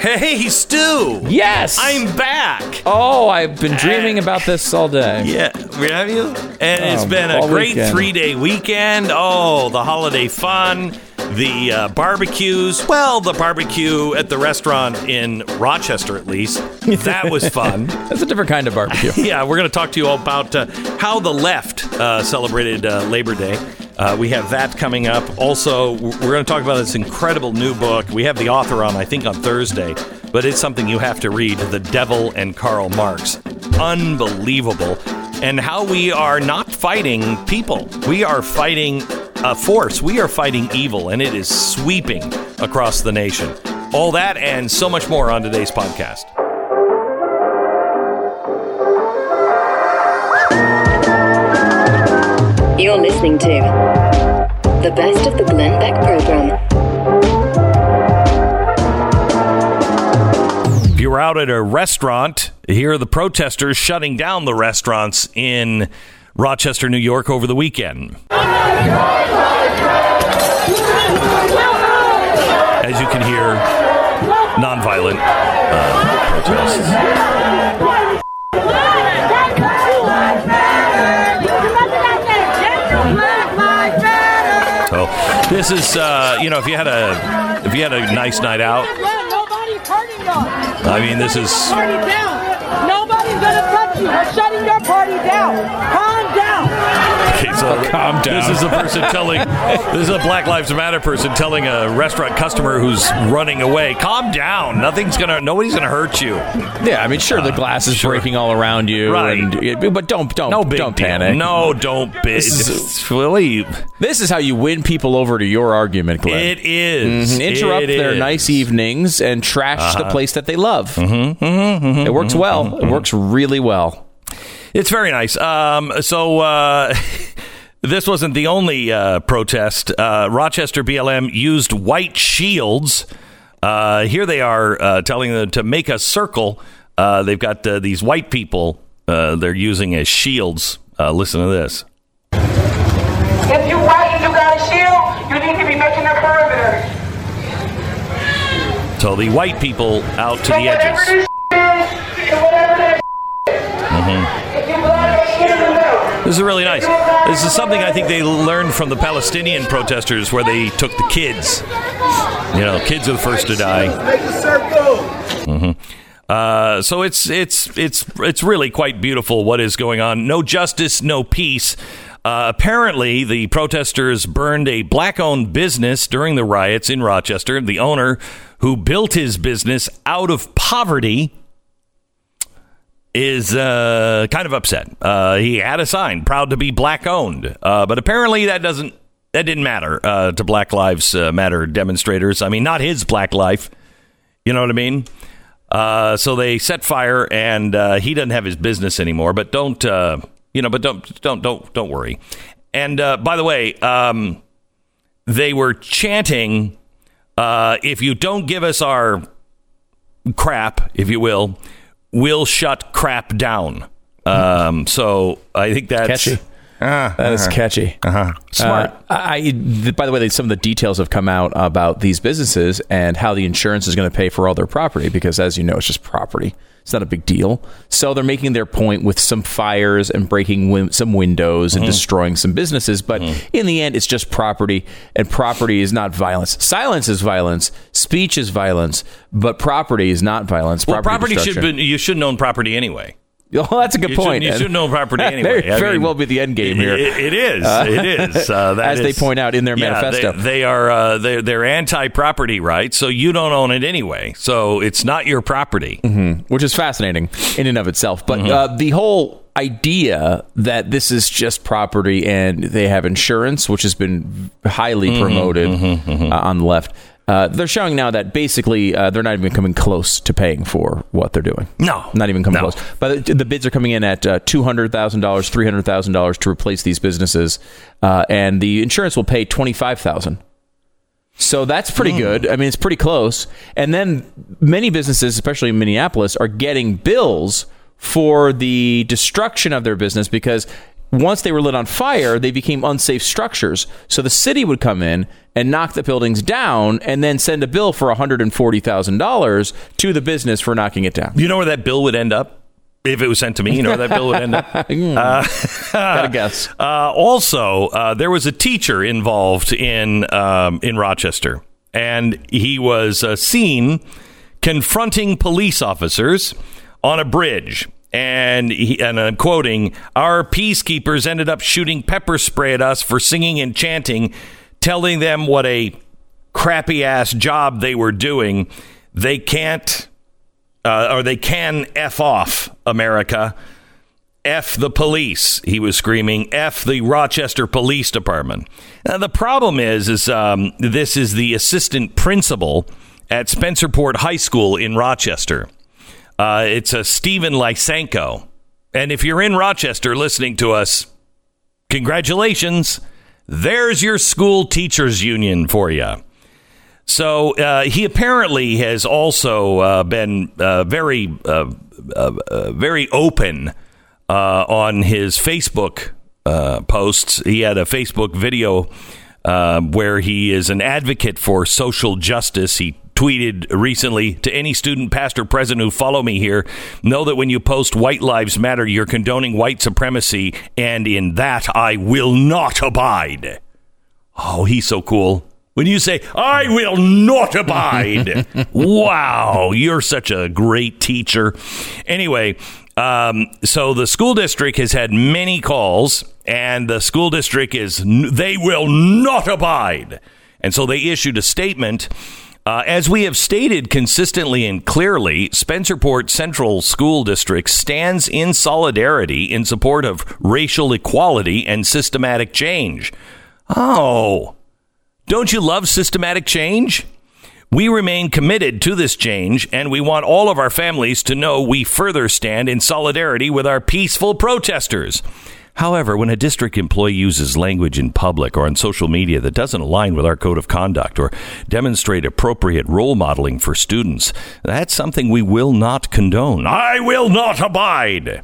Hey, Stu. Yes. I'm back. Oh, I've been dreaming about this all day. Yeah, have you? And it's Oh, been a all great weekend. three day weekend. Oh, the holiday fun, the uh, barbecues. Well, the barbecue at the restaurant in Rochester, at least. That was fun. That's a different kind of barbecue. yeah, we're going to talk to you about uh, how the left uh, celebrated uh, Labor Day. Uh, we have that coming up. Also, we're going to talk about this incredible new book. We have the author on, I think, on Thursday, but it's something you have to read The Devil and Karl Marx. Unbelievable. And how we are not fighting people, we are fighting a force. We are fighting evil, and it is sweeping across the nation. All that and so much more on today's podcast. You're listening to the best of the Glenn Beck program. If you were out at a restaurant, here are the protesters shutting down the restaurants in Rochester, New York over the weekend. As you can hear, nonviolent uh, protests. This is, uh, you know, if you had a if you had a nice night out, Nobody's hurting y'all. I mean, this is. Nobody's gonna touch you. We're shutting your party down. Calm down. Okay, so Calm down. This is a person telling, this is a Black Lives Matter person telling a restaurant customer who's running away, "Calm down. Nothing's gonna, nobody's gonna hurt you." Yeah, I mean, sure, the glass is sure. breaking all around you, Right. and, but don't don't No big don't deal. panic. No, don't. Be, This is- it's really, This is how you win people over to your argument, Glenn. it is. Mhm. Interrupt It their is. nice evenings and trash the place that they love. Mm-hmm, mm-hmm, it works well. It works really well. It's very nice. Um, so uh, this wasn't the only uh, protest. Uh, Rochester BLM used white shields. Uh, here they are uh, telling them to make a circle. Uh, they've got uh, these white people uh, they're using as shields. Uh, listen to this. If you white and you got a shield, you need to be making a perimeter. So the white people out to the edges. This is really nice. This is something I think they learned from the Palestinian protesters where they took the kids. You know, kids are the first to die. Circle. Uh, so it's it's it's it's really quite beautiful what is going on. No justice, no peace. Uh, apparently, the protesters burned a black-owned business during the riots in Rochester. The owner, who built his business out of poverty, is uh, kind of upset. Uh, he had a sign, "Proud to be black-owned," uh, but apparently that doesn't that didn't matter uh, to Black Lives uh, Matter demonstrators. I mean, not his Black Life. You know what I mean? Uh, so they set fire, and he doesn't have his business anymore. But don't, you know? But don't, don't, don't, don't worry. And by the way, um, they were chanting, "If you don't give us our crap, if you will, we'll shut crap down." Um, so I think that's Catchy. That is catchy. Uh-huh. Smart. Uh, I, I- th- by the way, some of the details have come out about these businesses and how the insurance is going to pay for all their property because, as you know, it's just property. It's not a big deal. So they're making their point with some fires and breaking win- some windows and mm-hmm. destroying some businesses. But mm-hmm. in the end, it's just property, and property is not violence. Silence is violence. Speech is violence, but property is not violence. well, property should be, you shouldn't own property anyway. Well, that's a good You point. shouldn't- you And- shouldn't own property anyway. Very, very mean, well be the end game here. It, it is. It is. Uh, that As they point out in their Yeah, manifesto. They, they are. Uh, they're they're anti-property rights, so you don't own it anyway. So it's not your property. which is fascinating in and of itself. But Mm-hmm. uh, the whole idea that this is just property and they have insurance, which has been highly Mm-hmm, promoted Uh, on the left. Uh, they're showing now that basically uh, they're not even coming close to paying for what they're doing. No. not even coming No. close. But the, the bids are coming in at uh, two hundred thousand dollars, three hundred thousand dollars to replace these businesses, uh, and the insurance will pay twenty five thousand. So that's pretty good. I mean, it's pretty close. And then many businesses, especially in Minneapolis, are getting bills for the destruction of their business because once they were lit on fire, they became unsafe structures. So the city would come in and knock the buildings down and then send a bill for $140,000 to the business for knocking it down. You know where that bill would end up? If it was sent to me, you know where that bill would end up? Gotta guess. Uh, also, uh, there was a teacher involved in um, in Rochester, and he was uh, seen confronting police officers on a bridge. And, he, and I'm quoting: "Our peacekeepers ended up shooting pepper spray at us for singing and chanting, telling them what a crappy ass job they were doing. They can't, uh, or they can f off America." F the police, he was screaming. F the Rochester Police Department. Now, the problem is, is um, this is the assistant principal at Spencerport High School in Rochester. Uh, it's a Stephen Lysenko. And if you're in Rochester listening to us, congratulations. There's your school teachers union for you. So uh, he apparently has also uh, been uh, very, uh, uh, uh, very open on his Facebook posts. He had a Facebook video where he is an advocate for social justice. He tweeted recently to any student, pastor, president who follow me here, know that when you post white lives matter, you're condoning white supremacy, and in that I will not abide. Oh, he's so cool. When you say, I will not abide. wow, you're such a great teacher. Anyway, um, so the school district has had many calls, and the school district is, they will not abide. And so they issued a statement. Uh, as we have stated consistently and clearly, Spencerport Central School District stands in solidarity in support of racial equality and systematic change. Oh, don't you love systematic change? We remain committed to this change, and we want all of our families to know we further stand in solidarity with our peaceful protesters. However, when a district employee uses language in public or on social media that doesn't align with our code of conduct or demonstrate appropriate role modeling for students, that's something we will not condone. I will not abide.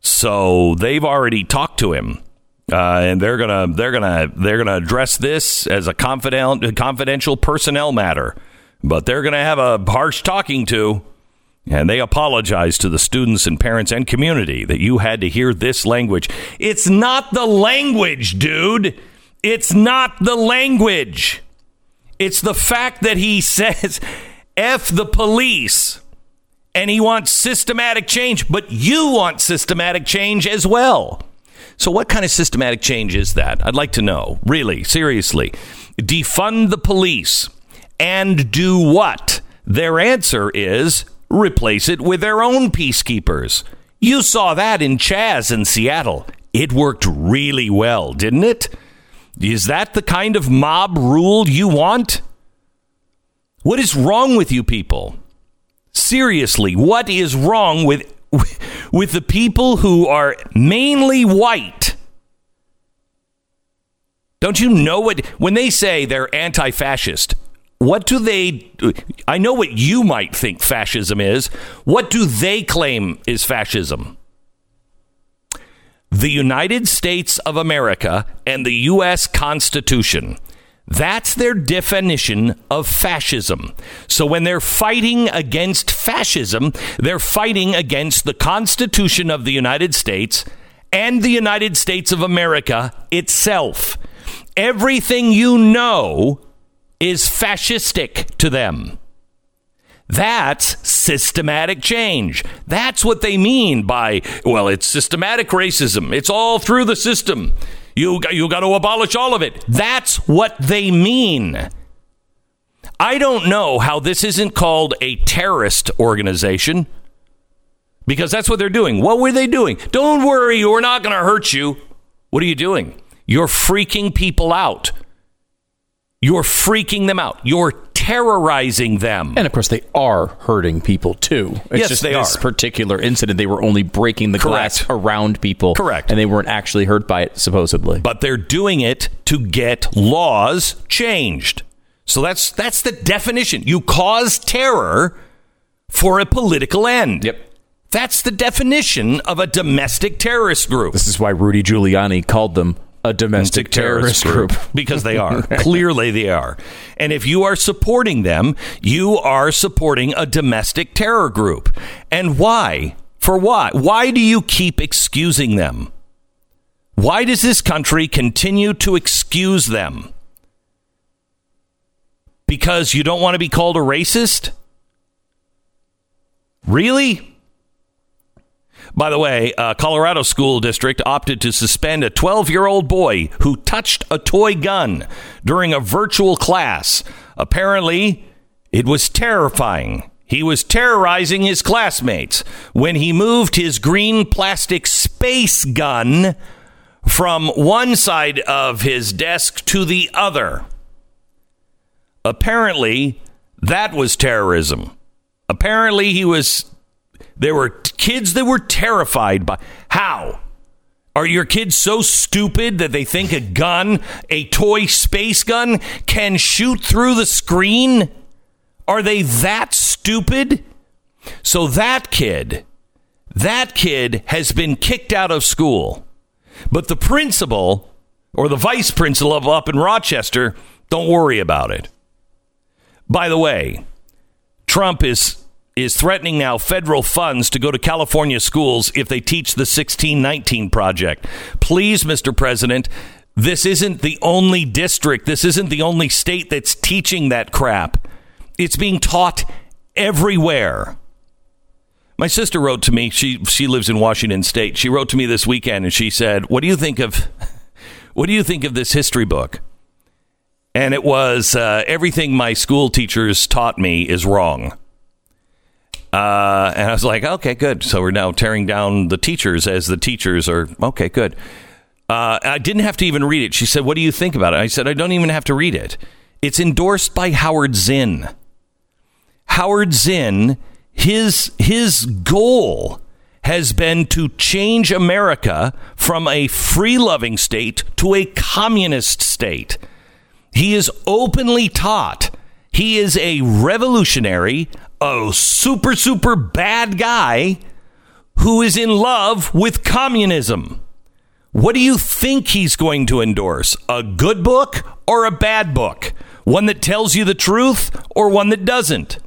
So they've already talked to him. Uh, and they're gonna they're gonna they're gonna address this as a confidential confidential personnel matter, but they're gonna have a harsh talking to, and they apologize to the students and parents and community that you had to hear this language. It's not the language, dude. It's not the language. It's the fact that he says "f the police." And he wants systematic change, but you want systematic change as well. So, what kind of systematic change is that? I'd like to know, really, seriously. Defund the police and do what? Their answer is replace it with their own peacekeepers. You saw that in Chaz in Seattle. It worked really well, didn't it? Is that the kind of mob rule you want? What is wrong with you people? Seriously, what is wrong with with the people who are mainly white. Don't you know what when they say they're anti-fascist? What do they I know what you might think fascism is. What do they claim is fascism? The United States of America and the US Constitution. That's their definition of fascism. So when they're fighting against fascism, they're fighting against the Constitution of the United States and the United States of America itself. Everything you know is fascistic to them. That's systematic change. That's what they mean by, well, it's systematic racism. It's all through the system. You, you got to abolish all of it. That's what they mean. I don't know how this isn't called a terrorist organization because that's what they're doing. What were they doing? Don't worry, we're not going to hurt you. What are you doing? You're freaking people out. You're freaking them out. You're terrorizing them. And of course, they are hurting people too. It's Yes, just they this are. particular incident, they were only breaking the glass Correct. around people. Correct. And they weren't actually hurt by it, supposedly. but they're doing it to get laws changed. So that's that's the definition. You cause terror for a political end. Yep. That's the definition of a domestic terrorist group. This is why Rudy Giuliani called them a domestic terrorist group. because they are. Clearly, they are. And if you are supporting them, you are supporting a domestic terror group. And why? For why? Why do you keep excusing them? Why does this country continue to excuse them? Because you don't want to be called a racist? Really? By the way, a Colorado school district opted to suspend a 12 year old boy who touched a toy gun during a virtual class. Apparently, it was terrifying. He was terrorizing his classmates when he moved his green plastic space gun from one side of his desk to the other. Apparently, that was terrorism. Apparently, he was there were t- kids that were terrified by how are your kids so stupid that they think a gun, a toy space gun, can shoot through the screen? Are they that stupid? So that kid, that kid has been kicked out of school. But the principal or the vice principal of up in Rochester, don't worry about it. By the way, Trump is is threatening now federal funds to go to California schools if they teach the 1619 project. Please, Mr. President, this isn't the only district, this isn't the only state that's teaching that crap. It's being taught everywhere. My sister wrote to me. She she lives in Washington State. She wrote to me this weekend and she said, "What do you think of what do you think of this history book?" And it was uh, everything my school teachers taught me is wrong. Uh, and I was like, okay, good. So we're now tearing down the teachers as the teachers are okay, good. Uh, I didn't have to even read it. She said, "What do you think about it?" I said, "I don't even have to read it. It's endorsed by Howard Zinn. Howard Zinn, his his goal has been to change America from a free-loving state to a communist state. He is openly taught he is a revolutionary, a super, super bad guy who is in love with communism. What do you think he's going to endorse? A good book or a bad book? One that tells you the truth or one that doesn't?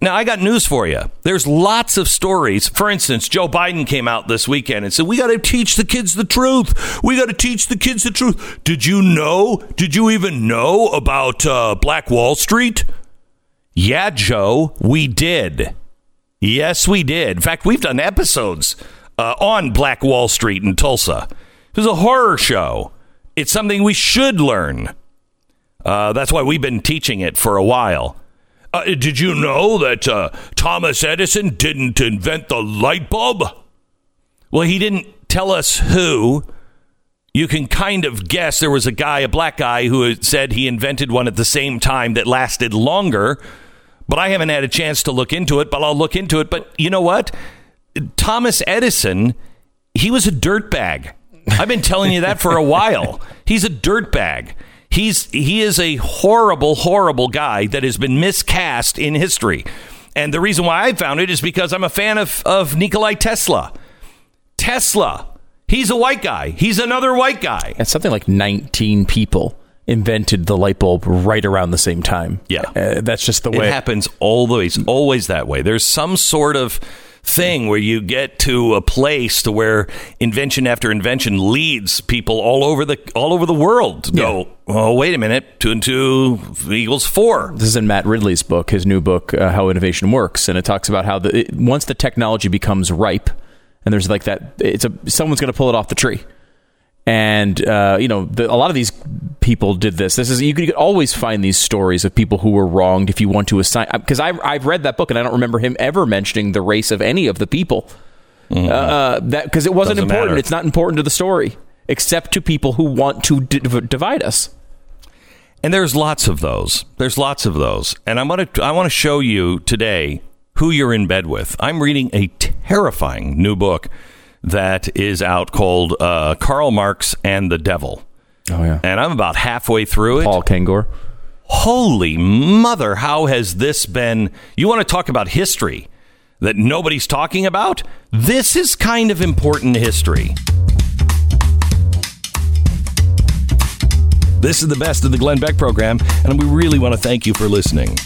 Now, I got news for you. There's lots of stories. For instance, Joe Biden came out this weekend and said, We got to teach the kids the truth. We got to teach the kids the truth. Did you know? Did you even know about uh, Black Wall Street? Yeah, Joe, we did. Yes, we did. In fact, we've done episodes uh, on Black Wall Street in Tulsa. It was a horror show. It's something we should learn. Uh, that's why we've been teaching it for a while. Uh, did you know that uh, Thomas Edison didn't invent the light bulb? Well, he didn't tell us who. You can kind of guess there was a guy, a black guy, who said he invented one at the same time that lasted longer. But I haven't had a chance to look into it, but I'll look into it. But you know what? Thomas Edison, he was a dirtbag. I've been telling you that for a while. He's a dirtbag. He's he is a horrible, horrible guy that has been miscast in history. And the reason why I found it is because I'm a fan of, of Nikolai Tesla. Tesla. He's a white guy. He's another white guy. And something like 19 people invented the light bulb right around the same time. Yeah. Uh, that's just the way It happens always, always that way. There's some sort of thing where you get to a place to where invention after invention leads people all over the all over the world to go. Oh, wait a minute, two and two equals four. This is in Matt Ridley's book, his new book, uh, How Innovation Works, and it talks about how the, it, once the technology becomes ripe, and there's like that, it's a someone's going to pull it off the tree, and uh, you know the, a lot of these people did this. This is you could always find these stories of people who were wronged if you want to assign. Because I I've read that book and I don't remember him ever mentioning the race of any of the people. Uh, that because it wasn't Doesn't important. matter. It's not important to the story, except to people who want to d- divide us. And there's lots of those. There's lots of those. And I'm gonna I want to show you today who you're in bed with. I'm reading a terrifying new book that is out called uh, Karl Marx and the Devil. Oh yeah, And I'm about halfway through it. Paul Kengor. Holy mother, how has this been? You want to talk about history? that nobody's talking about? This is kind of important history. This is the best of the Glenn Beck program, and we really want to thank you for listening.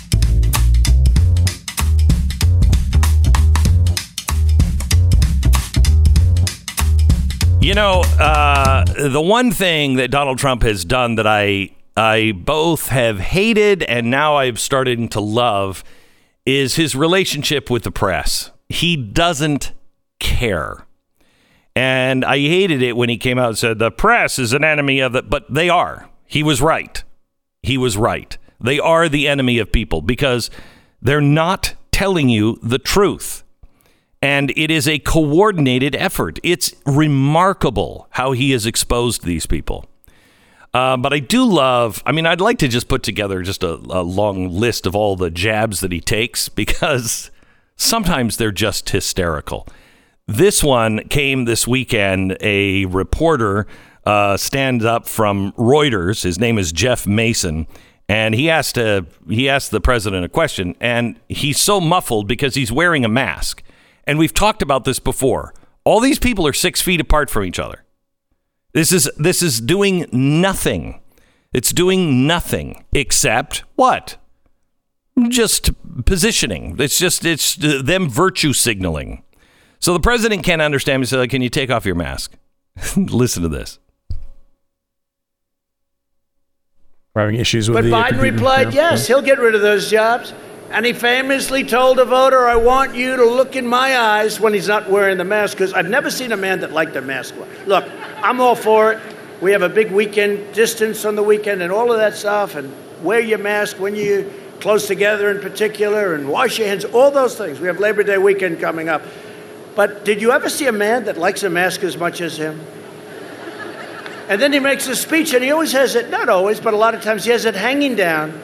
You know, uh, the one thing that Donald Trump has done that I I both have hated and now I've started to love is his relationship with the press. He doesn't care. And I hated it when he came out and said the press is an enemy of it, but they are. He was right. He was right. They are the enemy of people because they're not telling you the truth and it is a coordinated effort. It's remarkable how he has exposed these people. Uh, but I do love, I mean, I'd like to just put together just a, a long list of all the jabs that he takes because sometimes they're just hysterical. This one came this weekend. A reporter uh, stands up from Reuters. His name is Jeff Mason. And he asked, a, he asked the president a question, and he's so muffled because he's wearing a mask. And we've talked about this before. All these people are six feet apart from each other. This is this is doing nothing. It's doing nothing except what? Just positioning. It's just it's them virtue signaling. So the president can't understand. He said, "Can you take off your mask?" Listen to this. We're having issues with But the Biden computer. replied, Yeah. yes, he'll get rid of those jobs. And he famously told a voter, I want you to look in my eyes when he's not wearing the mask, because I've never seen a man that liked a mask. Look, I'm all for it. We have a big weekend distance on the weekend and all of that stuff, and wear your mask when you're close together in particular, and wash your hands, all those things. We have Labor Day weekend coming up. But did you ever see a man that likes a mask as much as him? And then he makes a speech, and he always has it, not always, but a lot of times he has it hanging down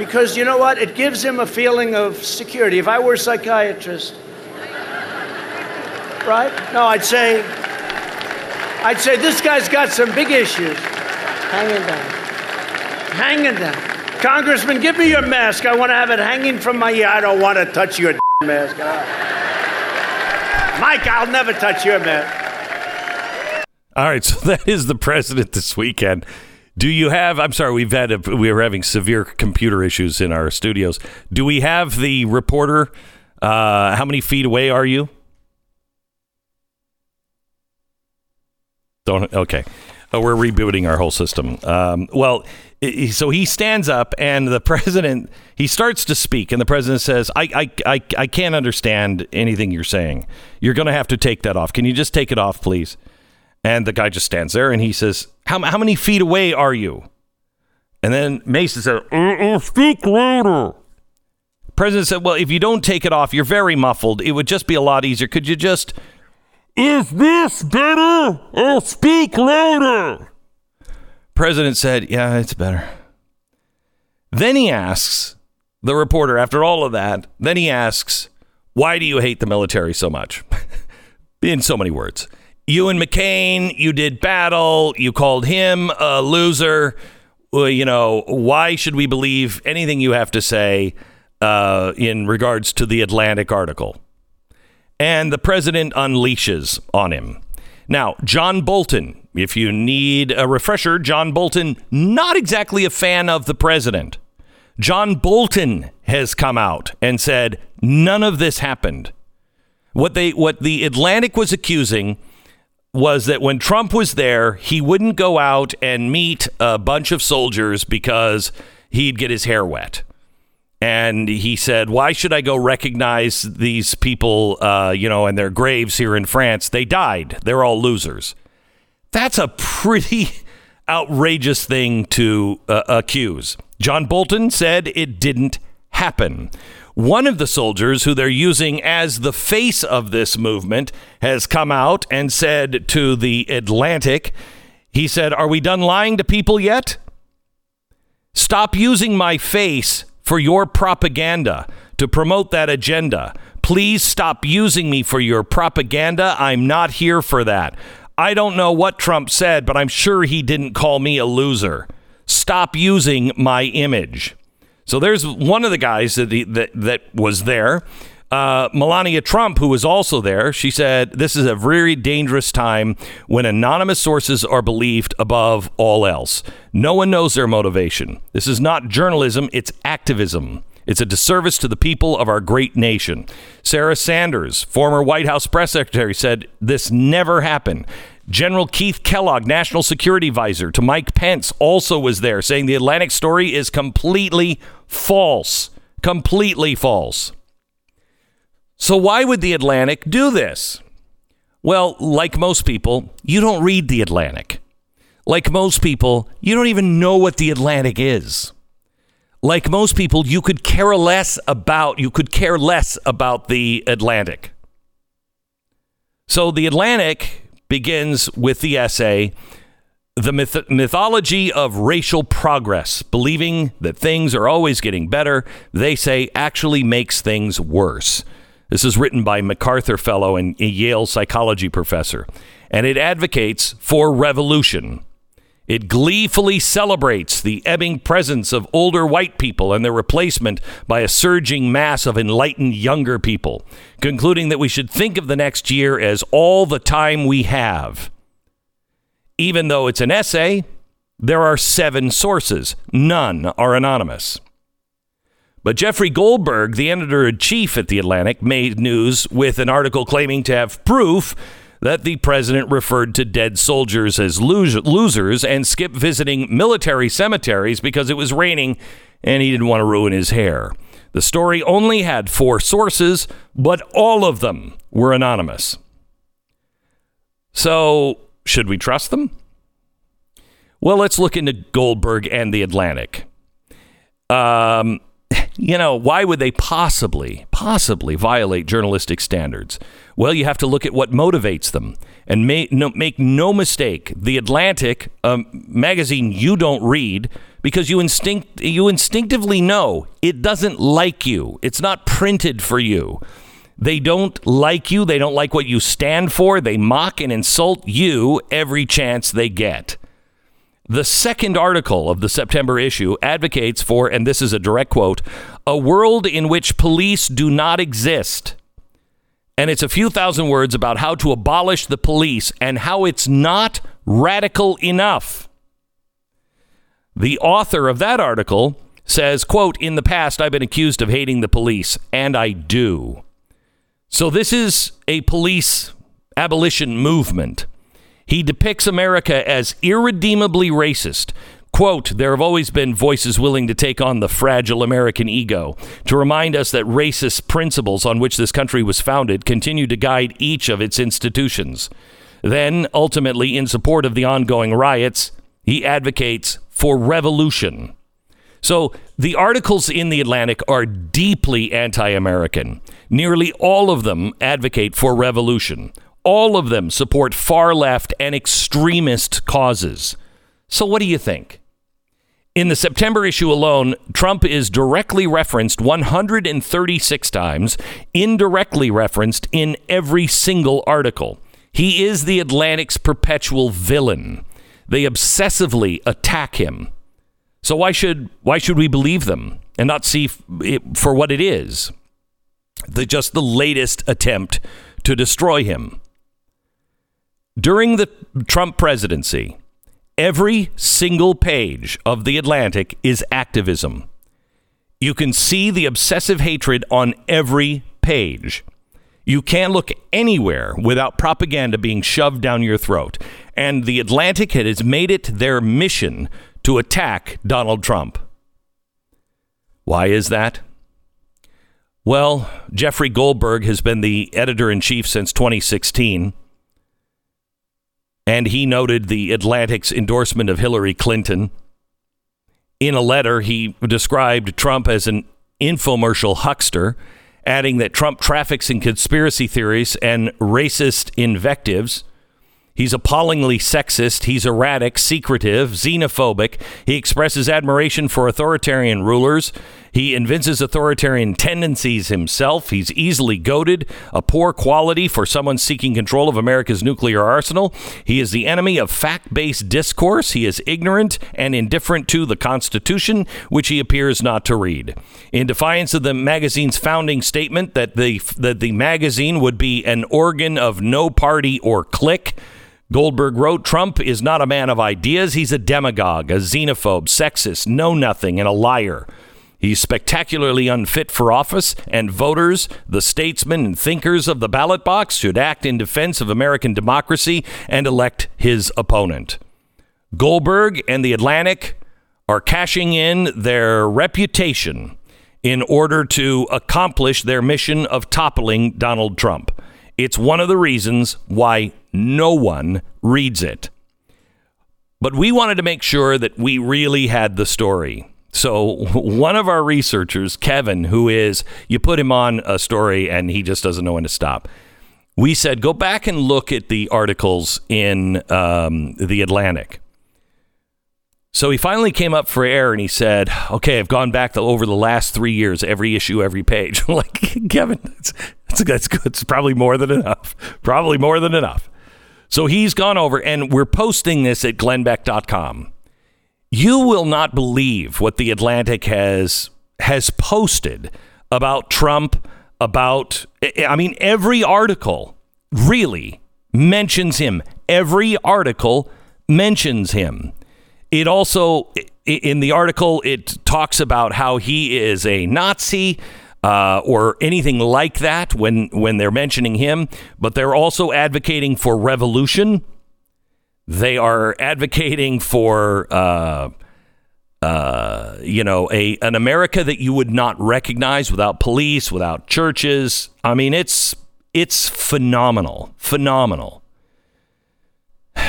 because you know what? It gives him a feeling of security. If I were a psychiatrist, right? No, I'd say, I'd say this guy's got some big issues. Hanging down. Hanging down. Congressman, give me your mask. I want to have it hanging from my ear. I don't want to touch your mask. Ah. Mike, I'll never touch your mask. All right, so that is the president this weekend. Do you have? I'm sorry, we've had a, we were having severe computer issues in our studios. Do we have the reporter? Uh, how many feet away are you? Don't okay. Uh, we're rebooting our whole system. Um, well, so he stands up, and the president he starts to speak, and the president says, "I I I, I can't understand anything you're saying. You're going to have to take that off. Can you just take it off, please?" And the guy just stands there, and he says, "How how many feet away are you?" And then Mason said, "Uh, uh, "Speak louder." President said, "Well, if you don't take it off, you're very muffled. It would just be a lot easier. Could you just?" Is this better? I'll speak louder. President said, Yeah, it's better. Then he asks the reporter, after all of that, then he asks, Why do you hate the military so much? In so many words. You and McCain, you did battle. You called him a loser. Well, you know, why should we believe anything you have to say uh, in regards to the Atlantic article? and the president unleashes on him. Now, John Bolton, if you need a refresher, John Bolton, not exactly a fan of the president. John Bolton has come out and said none of this happened. What they what the Atlantic was accusing was that when Trump was there, he wouldn't go out and meet a bunch of soldiers because he'd get his hair wet and he said, "Why should I go recognize these people, uh, you know, and their graves here in France? They died. They're all losers." That's a pretty outrageous thing to uh, accuse. John Bolton said it didn't happen. One of the soldiers who they're using as the face of this movement has come out and said to the Atlantic, he said, Are we done lying to people yet? Stop using my face for your propaganda to promote that agenda. Please stop using me for your propaganda. I'm not here for that. I don't know what Trump said, but I'm sure he didn't call me a loser. Stop using my image. So there's one of the guys that that, that was there. Uh, Melania Trump, who was also there, she said, This is a very dangerous time when anonymous sources are believed above all else. No one knows their motivation. This is not journalism, it's activism. It's a disservice to the people of our great nation. Sarah Sanders, former White House press secretary, said this never happened. General Keith Kellogg, national security advisor to Mike Pence, also was there, saying the Atlantic story is completely false. Completely false. So, why would the Atlantic do this? Well, like most people, you don't read the Atlantic. Like most people, you don't even know what the Atlantic is. Like most people, you could care less about you could care less about the Atlantic. So the Atlantic begins with the essay the myth- mythology of racial progress, believing that things are always getting better, they say actually makes things worse. This is written by MacArthur Fellow and Yale psychology professor, and it advocates for revolution. It gleefully celebrates the ebbing presence of older white people and their replacement by a surging mass of enlightened younger people, concluding that we should think of the next year as all the time we have. Even though it's an essay, there are seven sources, none are anonymous. But Jeffrey Goldberg, the editor in chief at The Atlantic, made news with an article claiming to have proof that the president referred to dead soldiers as losers and skipped visiting military cemeteries because it was raining and he didn't want to ruin his hair. The story only had four sources, but all of them were anonymous. So, should we trust them? Well, let's look into Goldberg and the Atlantic. Um, you know, why would they possibly, possibly violate journalistic standards? Well, you have to look at what motivates them. And make no, make no mistake, The Atlantic, a magazine you don't read because you instinct you instinctively know it doesn't like you. It's not printed for you. They don't like you. They don't like what you stand for. They mock and insult you every chance they get. The second article of the September issue advocates for, and this is a direct quote, a world in which police do not exist. And it's a few thousand words about how to abolish the police and how it's not radical enough. The author of that article says, quote, in the past I've been accused of hating the police, and I do. So this is a police abolition movement. He depicts America as irredeemably racist. Quote, there have always been voices willing to take on the fragile American ego, to remind us that racist principles on which this country was founded continue to guide each of its institutions. Then, ultimately, in support of the ongoing riots, he advocates for revolution. So, the articles in The Atlantic are deeply anti American. Nearly all of them advocate for revolution. All of them support far left and extremist causes. So, what do you think? In the September issue alone, Trump is directly referenced 136 times, indirectly referenced in every single article. He is the Atlantic's perpetual villain. They obsessively attack him. So why should why should we believe them and not see it for what it is? The just the latest attempt to destroy him. During the Trump presidency, every single page of The Atlantic is activism. You can see the obsessive hatred on every page. You can't look anywhere without propaganda being shoved down your throat. And The Atlantic has made it their mission to attack Donald Trump. Why is that? Well, Jeffrey Goldberg has been the editor in chief since 2016 and he noted the Atlantic's endorsement of Hillary Clinton. In a letter, he described Trump as an infomercial huckster, adding that Trump traffics in conspiracy theories and racist invectives. He's appallingly sexist. He's erratic, secretive, xenophobic. He expresses admiration for authoritarian rulers He evinces authoritarian tendencies himself. He's easily goaded, a poor quality for someone seeking control of America's nuclear arsenal. He is the enemy of fact based discourse. He is ignorant and indifferent to the Constitution, which he appears not to read. In defiance of the magazine's founding statement that the, that the magazine would be an organ of no party or clique, Goldberg wrote Trump is not a man of ideas. He's a demagogue, a xenophobe, sexist, know nothing, and a liar. He's spectacularly unfit for office, and voters, the statesmen and thinkers of the ballot box, should act in defense of American democracy and elect his opponent. Goldberg and the Atlantic are cashing in their reputation in order to accomplish their mission of toppling Donald Trump. It's one of the reasons why no one reads it. But we wanted to make sure that we really had the story. So, one of our researchers, Kevin, who is, you put him on a story and he just doesn't know when to stop. We said, go back and look at the articles in um, The Atlantic. So he finally came up for air and he said, okay, I've gone back to, over the last three years, every issue, every page. like, Kevin, that's, that's, that's good. It's probably more than enough. Probably more than enough. So he's gone over and we're posting this at glennbeck.com. You will not believe what the Atlantic has has posted about Trump, about I mean every article really mentions him. Every article mentions him. It also in the article it talks about how he is a Nazi uh, or anything like that when when they're mentioning him, but they're also advocating for revolution they are advocating for, uh, uh, you know, a an America that you would not recognize without police, without churches. I mean, it's it's phenomenal, phenomenal.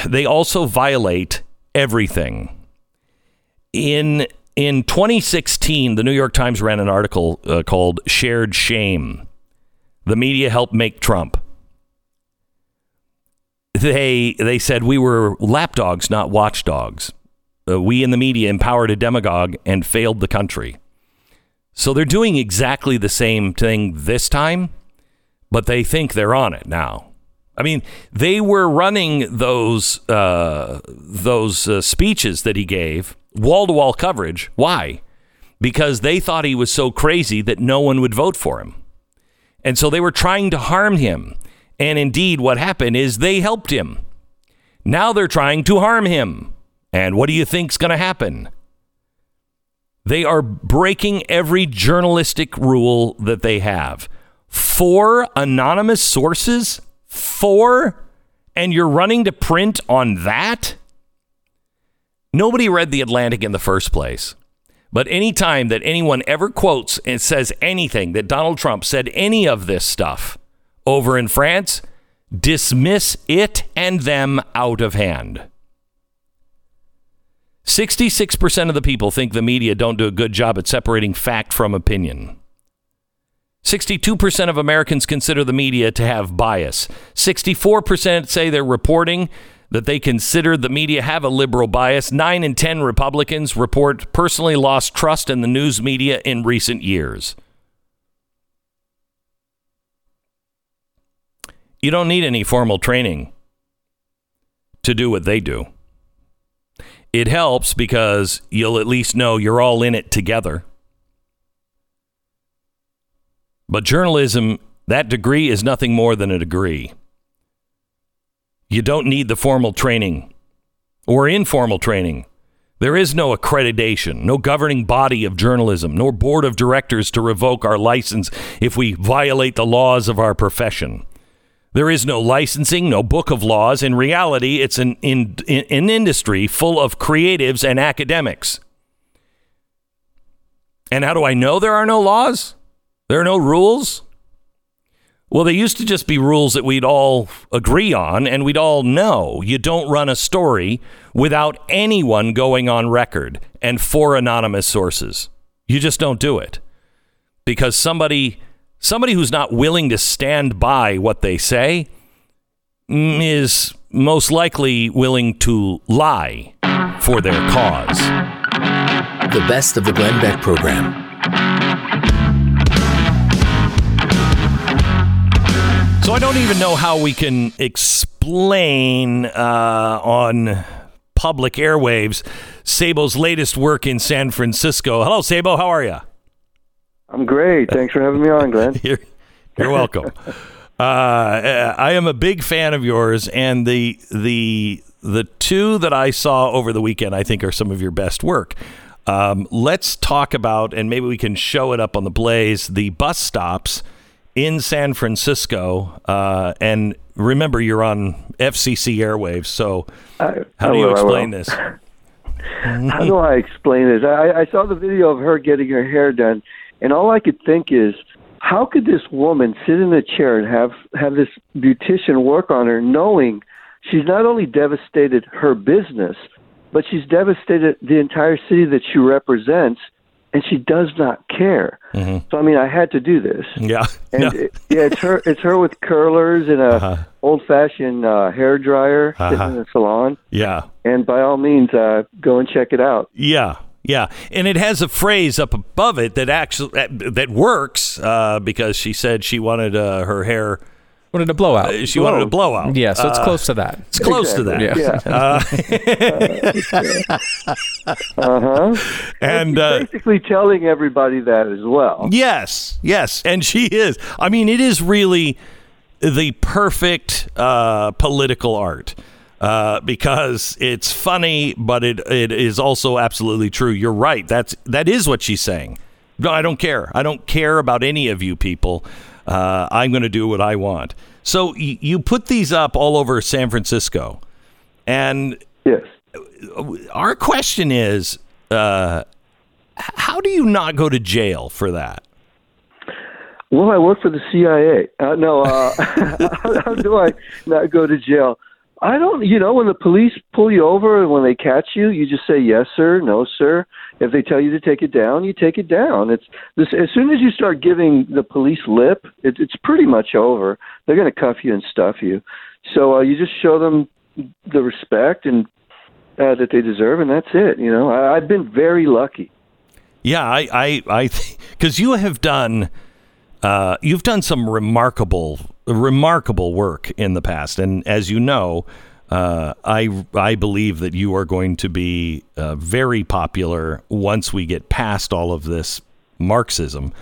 They also violate everything. In in 2016, the New York Times ran an article uh, called "Shared Shame." The media helped make Trump they they said we were lapdogs, not watchdogs. Uh, we in the media empowered a demagogue and failed the country. So they're doing exactly the same thing this time, but they think they're on it now. I mean, they were running those uh, those uh, speeches that he gave, wall to wall coverage. Why? Because they thought he was so crazy that no one would vote for him, and so they were trying to harm him. And indeed, what happened is they helped him. Now they're trying to harm him. And what do you think's going to happen? They are breaking every journalistic rule that they have. Four anonymous sources? Four? And you're running to print on that? Nobody read The Atlantic in the first place. But any time that anyone ever quotes and says anything that Donald Trump said any of this stuff, over in France, dismiss it and them out of hand. 66% of the people think the media don't do a good job at separating fact from opinion. 62% of Americans consider the media to have bias. 64% say they're reporting that they consider the media have a liberal bias. 9 in 10 Republicans report personally lost trust in the news media in recent years. You don't need any formal training to do what they do. It helps because you'll at least know you're all in it together. But journalism, that degree is nothing more than a degree. You don't need the formal training or informal training. There is no accreditation, no governing body of journalism, nor board of directors to revoke our license if we violate the laws of our profession. There is no licensing, no book of laws. In reality, it's an, in, in, an industry full of creatives and academics. And how do I know there are no laws? There are no rules? Well, they used to just be rules that we'd all agree on and we'd all know. You don't run a story without anyone going on record and four anonymous sources. You just don't do it because somebody somebody who's not willing to stand by what they say mm, is most likely willing to lie for their cause. The best of the Glenn Beck program. So I don't even know how we can explain uh, on public airwaves Sabo's latest work in San Francisco. Hello, Sabo. How are you? I'm great. Thanks for having me on, Glenn. You're, you're welcome. uh, I am a big fan of yours, and the the the two that I saw over the weekend, I think, are some of your best work. Um, let's talk about, and maybe we can show it up on the Blaze, the bus stops in San Francisco. Uh, and remember, you're on FCC airwaves, so I- how I do you will, I will. explain this? How do I explain this? I, I saw the video of her getting her hair done, and all I could think is, how could this woman sit in a chair and have have this beautician work on her, knowing she's not only devastated her business, but she's devastated the entire city that she represents, and she does not care. So I mean, I had to do this. Yeah. And No. it, yeah, it's her. It's her with curlers and a Uh-huh. old-fashioned uh, hair dryer Uh-huh. in the salon. yeah. And by all means, uh, go and check it out. Yeah, yeah, and it has a phrase up above it that actually that, that works uh, because she said she wanted uh, her hair. Wanted a blowout. She wanted a blowout. Yeah, so it's Uh, close to that. It's close to that. Exactly. Yeah. Uh huh. And uh, Basically, telling everybody that as well. yes, yes, and she is. I mean, it is really the perfect uh, political art. Uh, because it's funny, but it it is also absolutely true. You're right. That's that is what she's saying. No, I don't care. I don't care about any of you people. Uh, I'm going to do what I want. So y- you put these up all over San Francisco, and Yes. our question is, uh, how do you not go to jail for that? Well, I work for the CIA. Uh, no, uh, how, how do I not go to jail? I don't. You know, when the police pull you over and when they catch you, you just say yes, sir, no, sir. If they tell you to take it down, you take it down. It's this. As soon as you start giving the police lip, it, it's pretty much over. They're going to cuff you and stuff you. So uh, you just show them the respect and uh, that they deserve, and that's it. You know, I, I've been very lucky. Yeah, I, I, I, because you have done, uh, you've done some remarkable, remarkable work in the past, and as you know, uh, I, I believe that you are going to be uh, very popular once we get past all of this Marxism,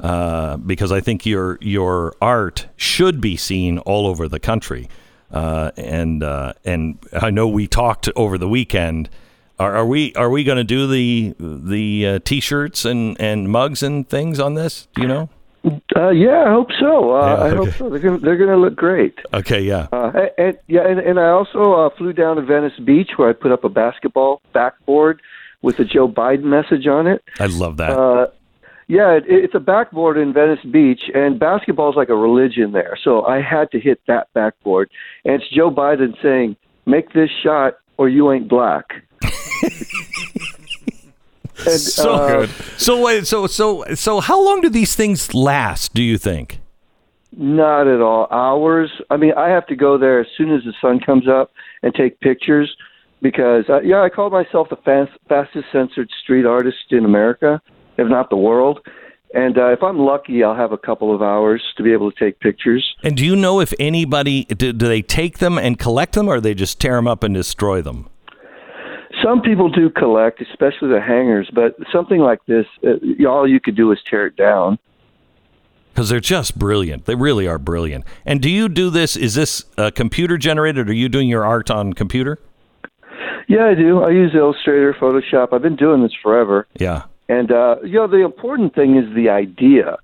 uh, because I think your your art should be seen all over the country, uh, and and I know we talked over the weekend. Are, are we are we going to do the the uh, t-shirts and, and mugs and things on this? Do you know? Uh, yeah, I hope so. Uh, Yeah, I hope so. They're gonna they're gonna look great. Okay, yeah. Uh, and, and yeah, and, and I also uh, flew down to Venice Beach where I put up a basketball backboard with a Joe Biden message on it. I love that. Uh, yeah, it, it's a backboard in Venice Beach, and basketball is like a religion there. So I had to hit that backboard, and it's Joe Biden saying, "Make this shot, or you ain't black." and, so uh, good. So wait, so so so how long do these things last? Do you think? Not at all. Hours. I mean, I have to go there as soon as the sun comes up and take pictures because, uh, yeah, I call myself the fast, fastest censored street artist in America, if not the world. And uh, if I'm lucky, I'll have a couple of hours to be able to take pictures. And do you know if anybody do, do they take them and collect them, or they just tear them up and destroy them? Some people do collect, especially the hangers, but something like this, uh, all you could do is tear it down. Because they're just brilliant. They really are brilliant. And do you do this? Is this uh, computer generated? Or are you doing your art on computer? Yeah, I do. I use Illustrator, Photoshop. I've been doing this forever. Yeah. And uh, you know, the important thing is the idea.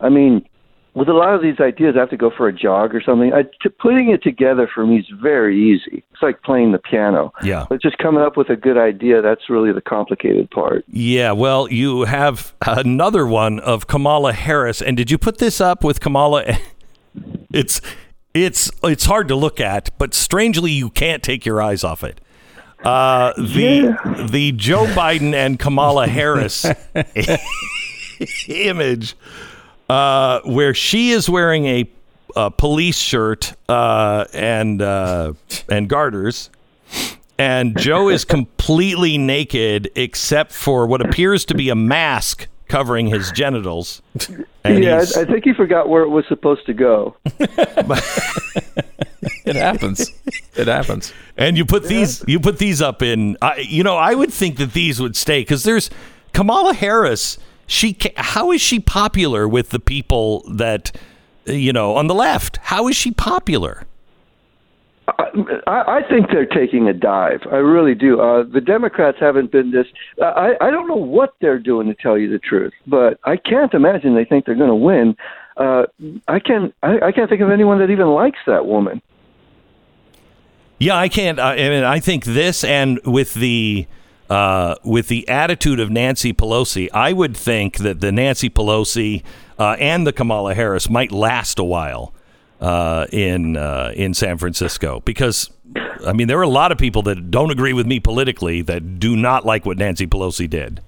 I mean, with a lot of these ideas, I have to go for a jog or something. I, to, putting it together for me is very easy. It's like playing the piano. Yeah. But just coming up with a good idea, that's really the complicated part. Yeah, well, you have another one of Kamala Harris, and did you put this up with Kamala? It's it's it's hard to look at, but strangely, you can't take your eyes off it. Uh, the the Joe Biden and Kamala Harris image, uh, where she is wearing a, a police shirt uh, and uh, and garters, and Joe is completely naked except for what appears to be a mask covering his genitals. And yeah, I, I think he forgot where it was supposed to go. It happens. it happens. And you put these you put these up in I you know I would think that these would stay because there's Kamala Harris. She how is she popular with the people that you know on the left? How is she popular? I, I think they're taking a dive. I really do. Uh, the Democrats haven't been this. I, I don't know what they're doing to tell you the truth, but I can't imagine they think they're going to win. Uh, I can I, I can't think of anyone that even likes that woman. Yeah, I can't. I, I mean, I think this and with the uh, with the attitude of Nancy Pelosi, I would think that the Nancy Pelosi uh, and the Kamala Harris might last a while uh, in uh, in San Francisco because. I mean, there are a lot of people that don't agree with me politically that do not like what Nancy Pelosi did.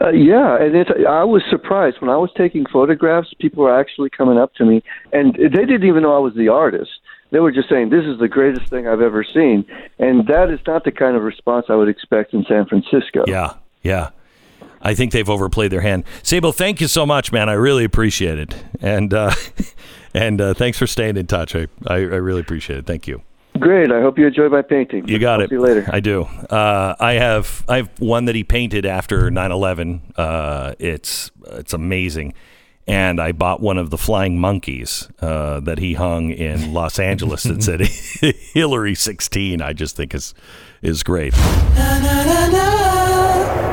Uh, yeah, and I was surprised when I was taking photographs. People were actually coming up to me, and they didn't even know I was the artist. They were just saying, "This is the greatest thing I've ever seen," and that is not the kind of response I would expect in San Francisco. Yeah, yeah. I think they've overplayed their hand. Sabo, thank you so much, man. I really appreciate it, and uh, and uh, thanks for staying in touch. I, I I really appreciate it. Thank you. Great. I hope you enjoy my painting. You got I'll it. See you later. I do. Uh, I have I have one that he painted after 9/11. Uh, it's it's amazing, and I bought one of the flying monkeys uh, that he hung in Los Angeles that said Hillary 16. I just think is is great. Na, na, na,